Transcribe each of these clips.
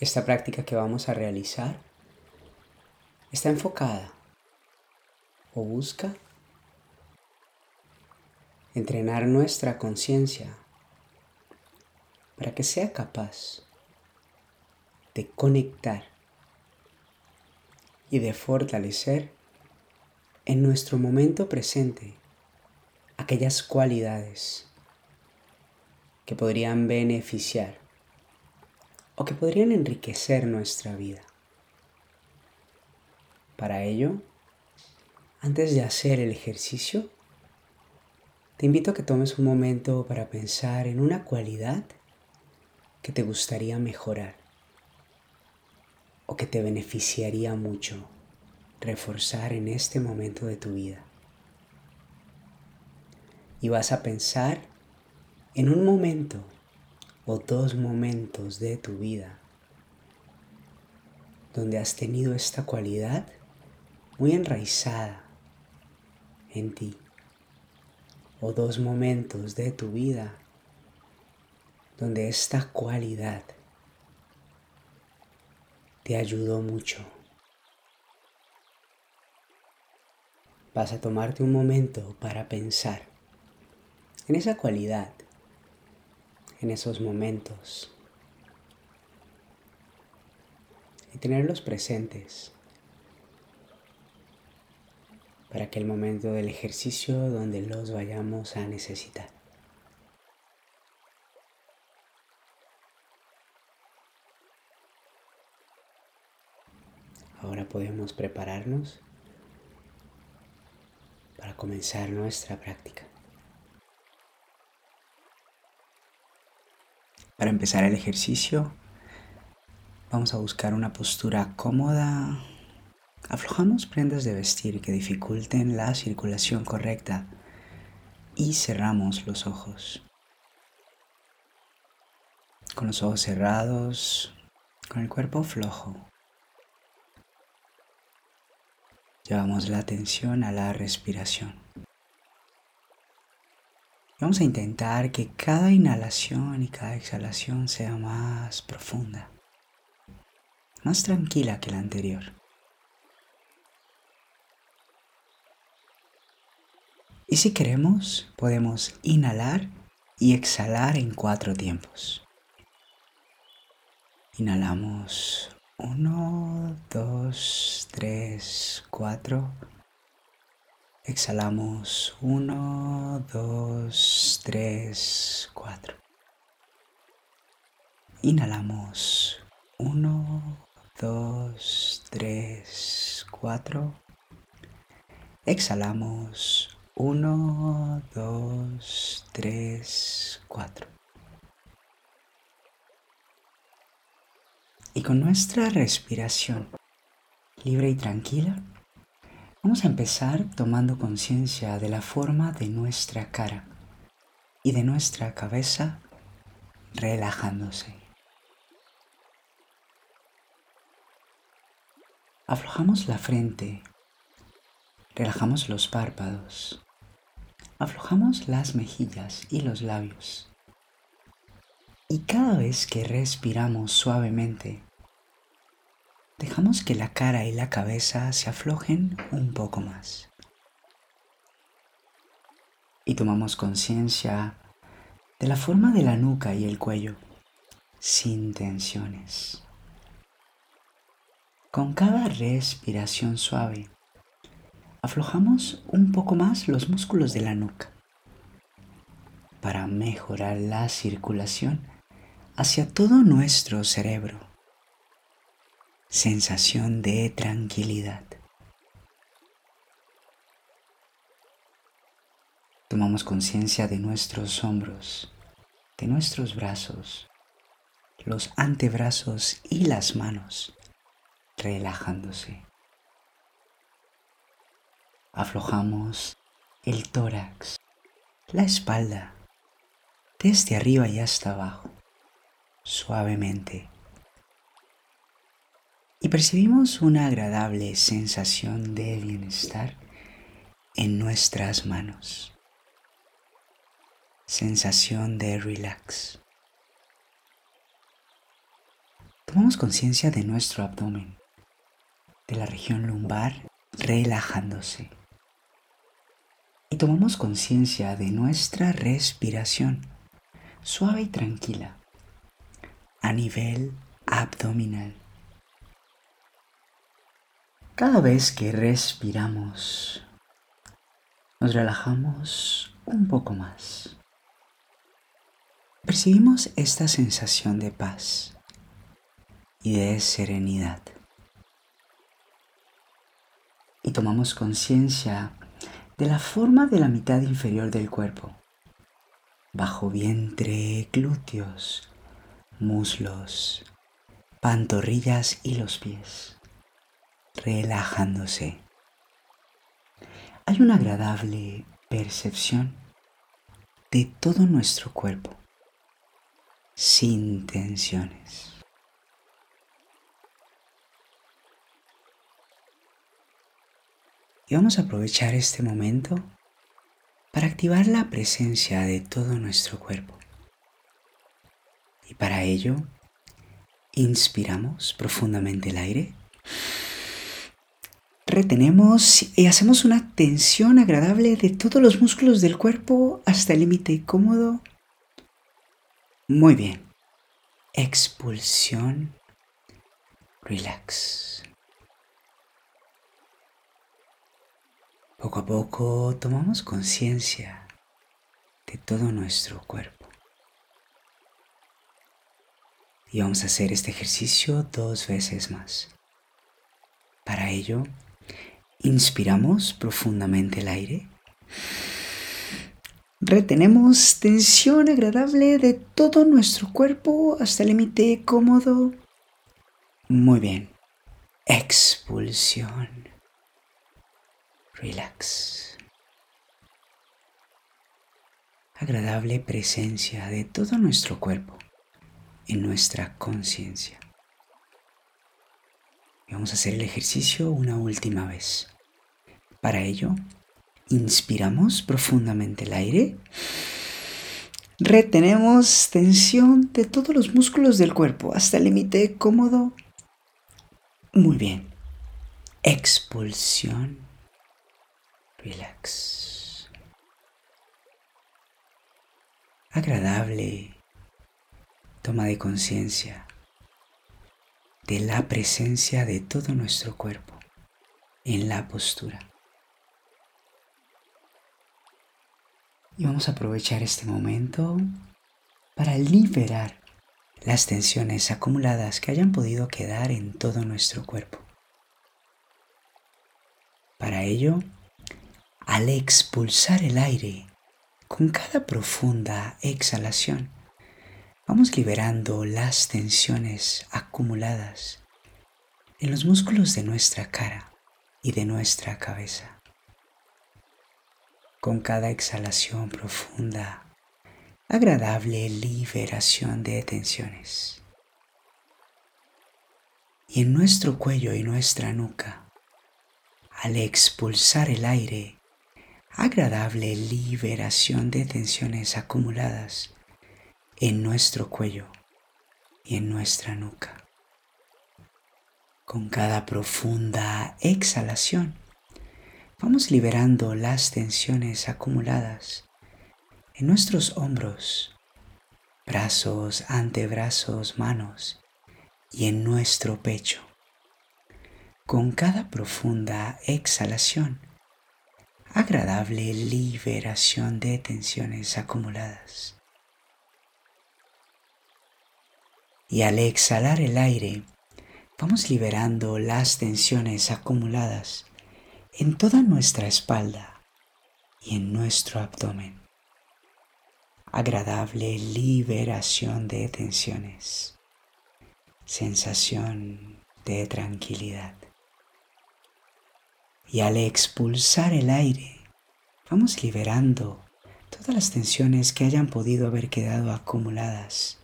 Esta práctica que vamos a realizar está enfocada o busca entrenar nuestra conciencia para que sea capaz de conectar y de fortalecer en nuestro momento presente aquellas cualidades que podrían beneficiar o que podrían enriquecer nuestra vida. Para ello, antes de hacer el ejercicio, te invito a que tomes un momento para pensar en una cualidad que te gustaría mejorar o que te beneficiaría mucho reforzar en este momento de tu vida. Y vas a pensar en un momento o dos momentos de tu vida donde has tenido esta cualidad muy enraizada en ti o dos momentos de tu vida donde esta cualidad te ayudó mucho. Vas a tomarte un momento para pensar en esa cualidad en esos momentos y tenerlos presentes para aquel momento del ejercicio donde los vayamos a necesitar. Ahora podemos prepararnos para comenzar nuestra práctica. Para empezar el ejercicio, vamos a buscar una postura cómoda. Aflojamos prendas de vestir que dificulten la circulación correcta y cerramos los ojos. Con los ojos cerrados, con el cuerpo flojo. Llevamos la atención a la respiración. Vamos a intentar que cada inhalación y cada exhalación sea más profunda, más tranquila que la anterior. Y si queremos, podemos inhalar y exhalar en cuatro tiempos. Inhalamos 1, 2, 3, 4. Exhalamos 1, 2, 3, 4. Inhalamos 1, 2, 3, 4. Exhalamos 1, 2, 3, 4. Y con nuestra respiración libre y tranquila, Vamos a empezar tomando conciencia de la forma de nuestra cara y de nuestra cabeza relajándose. Aflojamos la frente, relajamos los párpados, aflojamos las mejillas y los labios. Y cada vez que respiramos suavemente, dejamos que la cara y la cabeza se aflojen un poco más. Y tomamos conciencia de la forma de la nuca y el cuello, sin tensiones. Con cada respiración suave, aflojamos un poco más los músculos de la nuca para mejorar la circulación hacia todo nuestro cerebro sensación de tranquilidad. Tomamos conciencia de nuestros hombros, de nuestros brazos, los antebrazos y las manos, relajándose. Aflojamos el tórax, la espalda, desde arriba y hasta abajo, suavemente y percibimos una agradable sensación de bienestar en nuestras manos. Sensación de relax. tomamos conciencia de nuestro abdomen, de la región lumbar relajándose. Y tomamos conciencia de nuestra respiración suave y tranquila a nivel abdominal. Cada vez que respiramos, nos relajamos un poco más. Percibimos esta sensación de paz y de serenidad. Y tomamos conciencia de la forma de la mitad inferior del cuerpo, bajo vientre, glúteos, muslos, pantorrillas y los pies, relajándose. Hay una agradable percepción de todo nuestro cuerpo, sin tensiones. Y vamos a aprovechar este momento para activar la presencia de todo nuestro cuerpo. Y para ello, inspiramos profundamente el aire, retenemos y hacemos una tensión agradable de todos los músculos del cuerpo hasta el límite cómodo. Muy bien. Expulsión. Relax. Poco a poco tomamos conciencia de todo nuestro cuerpo. Y vamos a hacer este ejercicio dos veces más. Para ello, inspiramos profundamente el aire. Retenemos tensión agradable de todo nuestro cuerpo hasta el límite cómodo. Muy bien. Expulsión relax. Agradable presencia de todo nuestro cuerpo en nuestra conciencia. Vamos a hacer el ejercicio una última vez. Para ello, inspiramos profundamente el aire. Retenemos tensión de todos los músculos del cuerpo hasta el límite cómodo. Muy bien. Expulsión relax. Agradable toma de conciencia de la presencia de todo nuestro cuerpo en la postura. Y vamos a aprovechar este momento para liberar las tensiones acumuladas que hayan podido quedar en todo nuestro cuerpo. Para ello, al expulsar el aire con cada profunda exhalación, vamos liberando las tensiones acumuladas en los músculos de nuestra cara y de nuestra cabeza. Con cada exhalación profunda, agradable liberación de tensiones. Y en nuestro cuello y nuestra nuca, al expulsar el aire, agradable liberación de tensiones acumuladas en nuestro cuello y en nuestra nuca. Con cada profunda exhalación, vamos liberando las tensiones acumuladas en nuestros hombros, brazos, antebrazos, manos y en nuestro pecho. Con cada profunda exhalación, agradable liberación de tensiones acumuladas. Y al exhalar el aire, vamos liberando las tensiones acumuladas en toda nuestra espalda y en nuestro abdomen. Agradable liberación de tensiones. Sensación de tranquilidad y al expulsar el aire vamos liberando todas las tensiones que hayan podido haber quedado acumuladas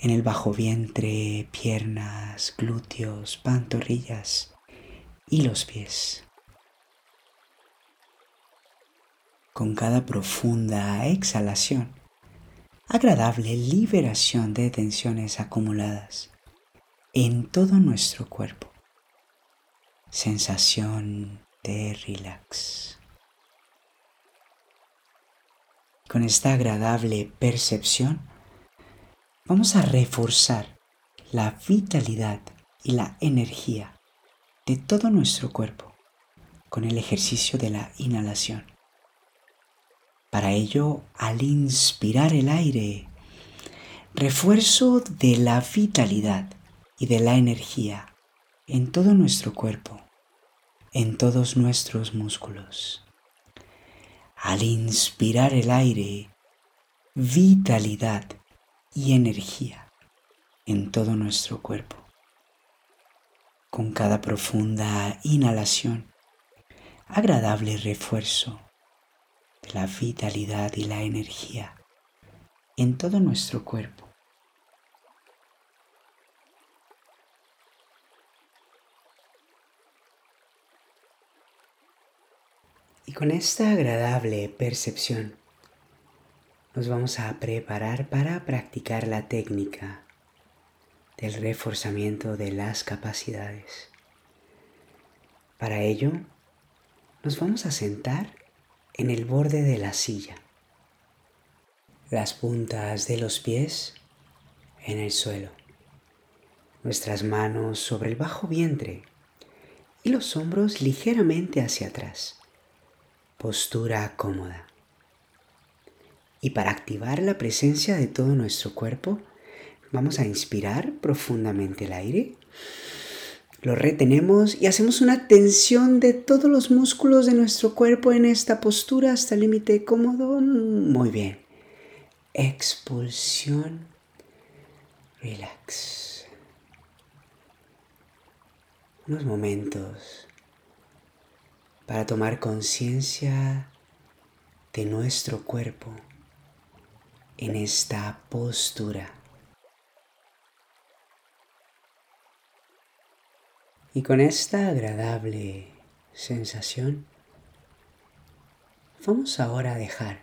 en el bajo vientre, piernas, glúteos, pantorrillas y los pies. Con cada profunda exhalación, agradable liberación de tensiones acumuladas en todo nuestro cuerpo. Sensación de relax. Con esta agradable percepción, vamos a reforzar la vitalidad y la energía de todo nuestro cuerpo con el ejercicio de la inhalación. Para ello, al inspirar el aire, refuerzo de la vitalidad y de la energía en todo nuestro cuerpo, en todos nuestros músculos. Al inspirar el aire, vitalidad y energía en todo nuestro cuerpo. Con cada profunda inhalación, agradable refuerzo de la vitalidad y la energía en todo nuestro cuerpo. Y con esta agradable percepción nos vamos a preparar para practicar la técnica del reforzamiento de las capacidades. Para ello, nos vamos a sentar en el borde de la silla, las puntas de los pies en el suelo, nuestras manos sobre el bajo vientre y los hombros ligeramente hacia atrás. Postura cómoda. Y para activar la presencia de todo nuestro cuerpo, Vamos a inspirar profundamente el aire. Lo retenemos y hacemos una tensión de todos los músculos de nuestro cuerpo en esta postura hasta el límite cómodo. Muy bien. Expulsión. Relax. Unos momentos para tomar conciencia de nuestro cuerpo en esta postura. Y con esta agradable sensación, vamos ahora a dejar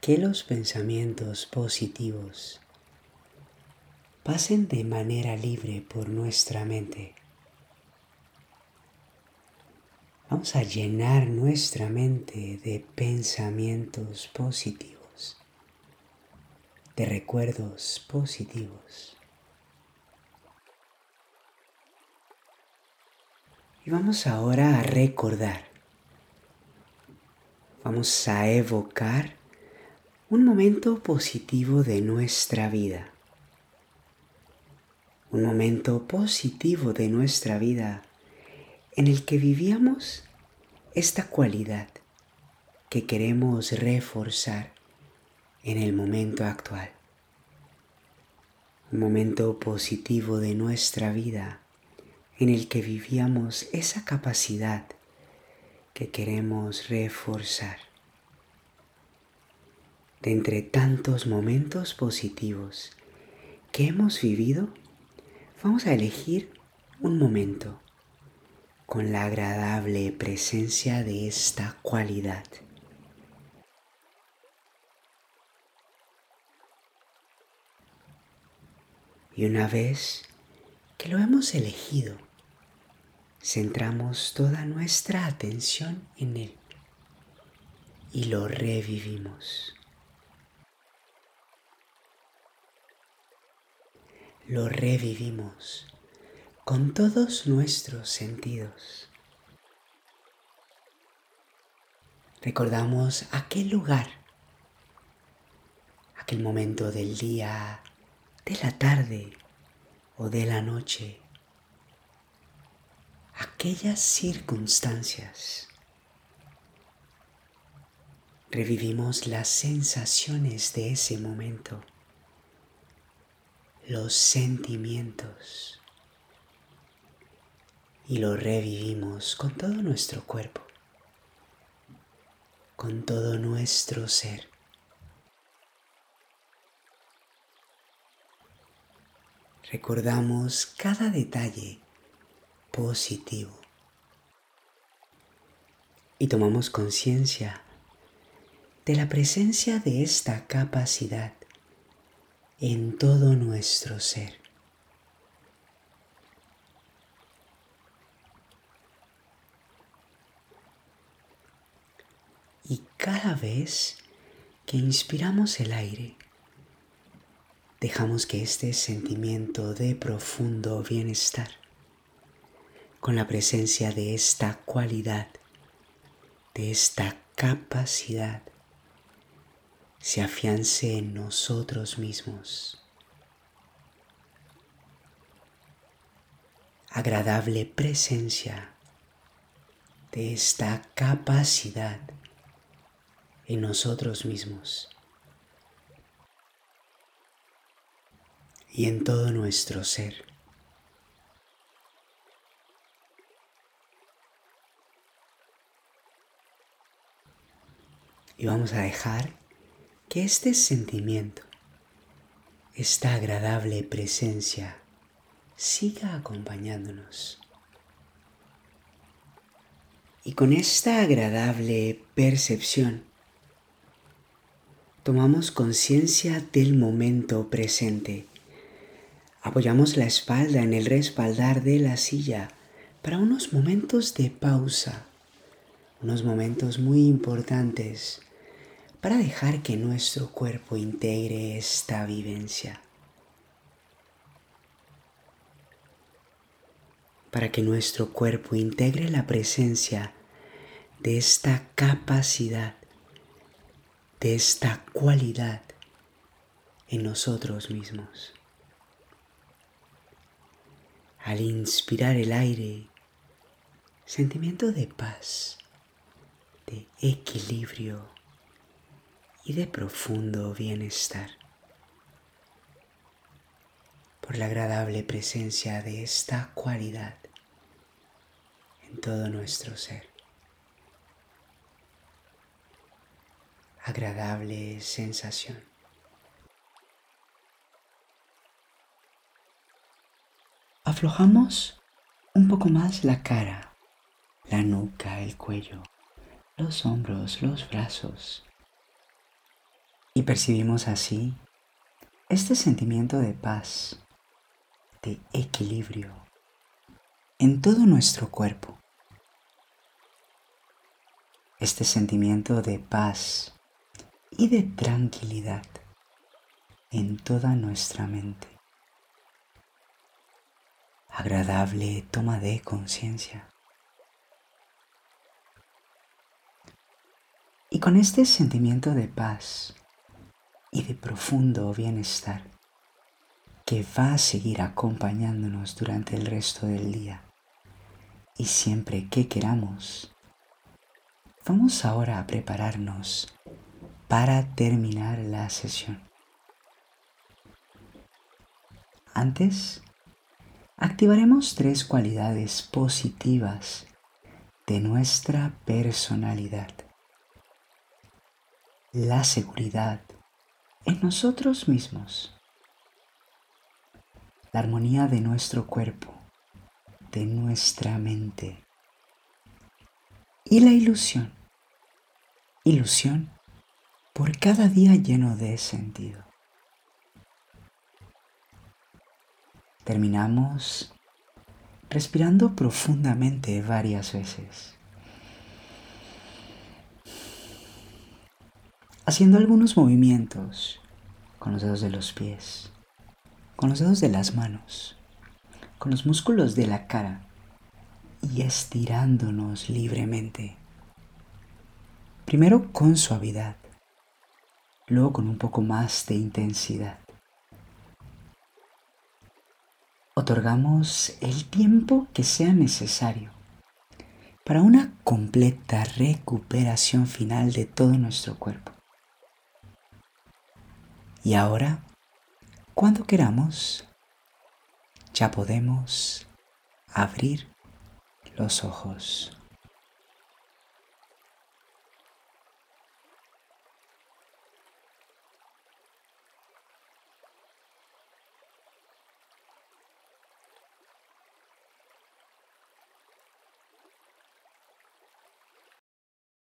que los pensamientos positivos pasen de manera libre por nuestra mente. Vamos a llenar nuestra mente de pensamientos positivos, recuerdos positivos. Y vamos ahora a recordar. Vamos a evocar un momento positivo de nuestra vida. Un momento positivo de nuestra vida en el que vivíamos esta cualidad que queremos reforzar en el momento actual. Un momento positivo de nuestra vida en el que vivíamos esa capacidad que queremos reforzar. De entre tantos momentos positivos que hemos vivido, vamos a elegir un momento con la agradable presencia de esta cualidad. Y una vez que lo hemos elegido, centramos toda nuestra atención en Él y lo revivimos. Lo revivimos con todos nuestros sentidos. Recordamos aquel lugar, aquel momento del día, de la tarde o de la noche aquellas circunstancias. Revivimos las sensaciones de ese momento, los sentimientos y lo revivimos con todo nuestro cuerpo, con todo nuestro ser. recordamos cada detalle positivo y tomamos conciencia de la presencia de esta capacidad en todo nuestro ser. Y cada vez que inspiramos el aire, dejamos que este sentimiento de profundo bienestar, con la presencia de esta cualidad, de esta capacidad, se afiance en nosotros mismos. Agradable presencia de esta capacidad en nosotros mismos. Y en todo nuestro ser. Y vamos a dejar que este sentimiento, esta agradable presencia, siga acompañándonos. Y con esta agradable percepción, tomamos conciencia del momento presente Apoyamos la espalda en el respaldar de la silla para unos momentos de pausa, unos momentos muy importantes para dejar que nuestro cuerpo integre esta vivencia. Para que nuestro cuerpo integre la presencia de esta capacidad, de esta cualidad en nosotros mismos al inspirar el aire, sentimiento de paz, de equilibrio y de profundo bienestar. Por la agradable presencia de esta cualidad en todo nuestro ser. Agradable sensación. Aflojamos un poco más la cara, la nuca, el cuello, los hombros, los brazos. Y percibimos así este sentimiento de paz, de equilibrio en todo nuestro cuerpo. Este sentimiento de paz y de tranquilidad en toda nuestra mente agradable toma de conciencia. Y con este sentimiento de paz y de profundo bienestar que va a seguir acompañándonos durante el resto del día y siempre que queramos, vamos ahora a prepararnos para terminar la sesión. Antes, activaremos tres cualidades positivas de nuestra personalidad. La seguridad en nosotros mismos. La armonía de nuestro cuerpo, de nuestra mente. Y la ilusión. Ilusión por cada día lleno de sentido. Terminamos respirando profundamente varias veces. Haciendo algunos movimientos con los dedos de los pies, con los dedos de las manos, con los músculos de la cara y estirándonos libremente. Primero con suavidad, luego con un poco más de intensidad. Otorgamos el tiempo que sea necesario para una completa recuperación final de todo nuestro cuerpo. Y ahora, cuando queramos, ya podemos abrir los ojos.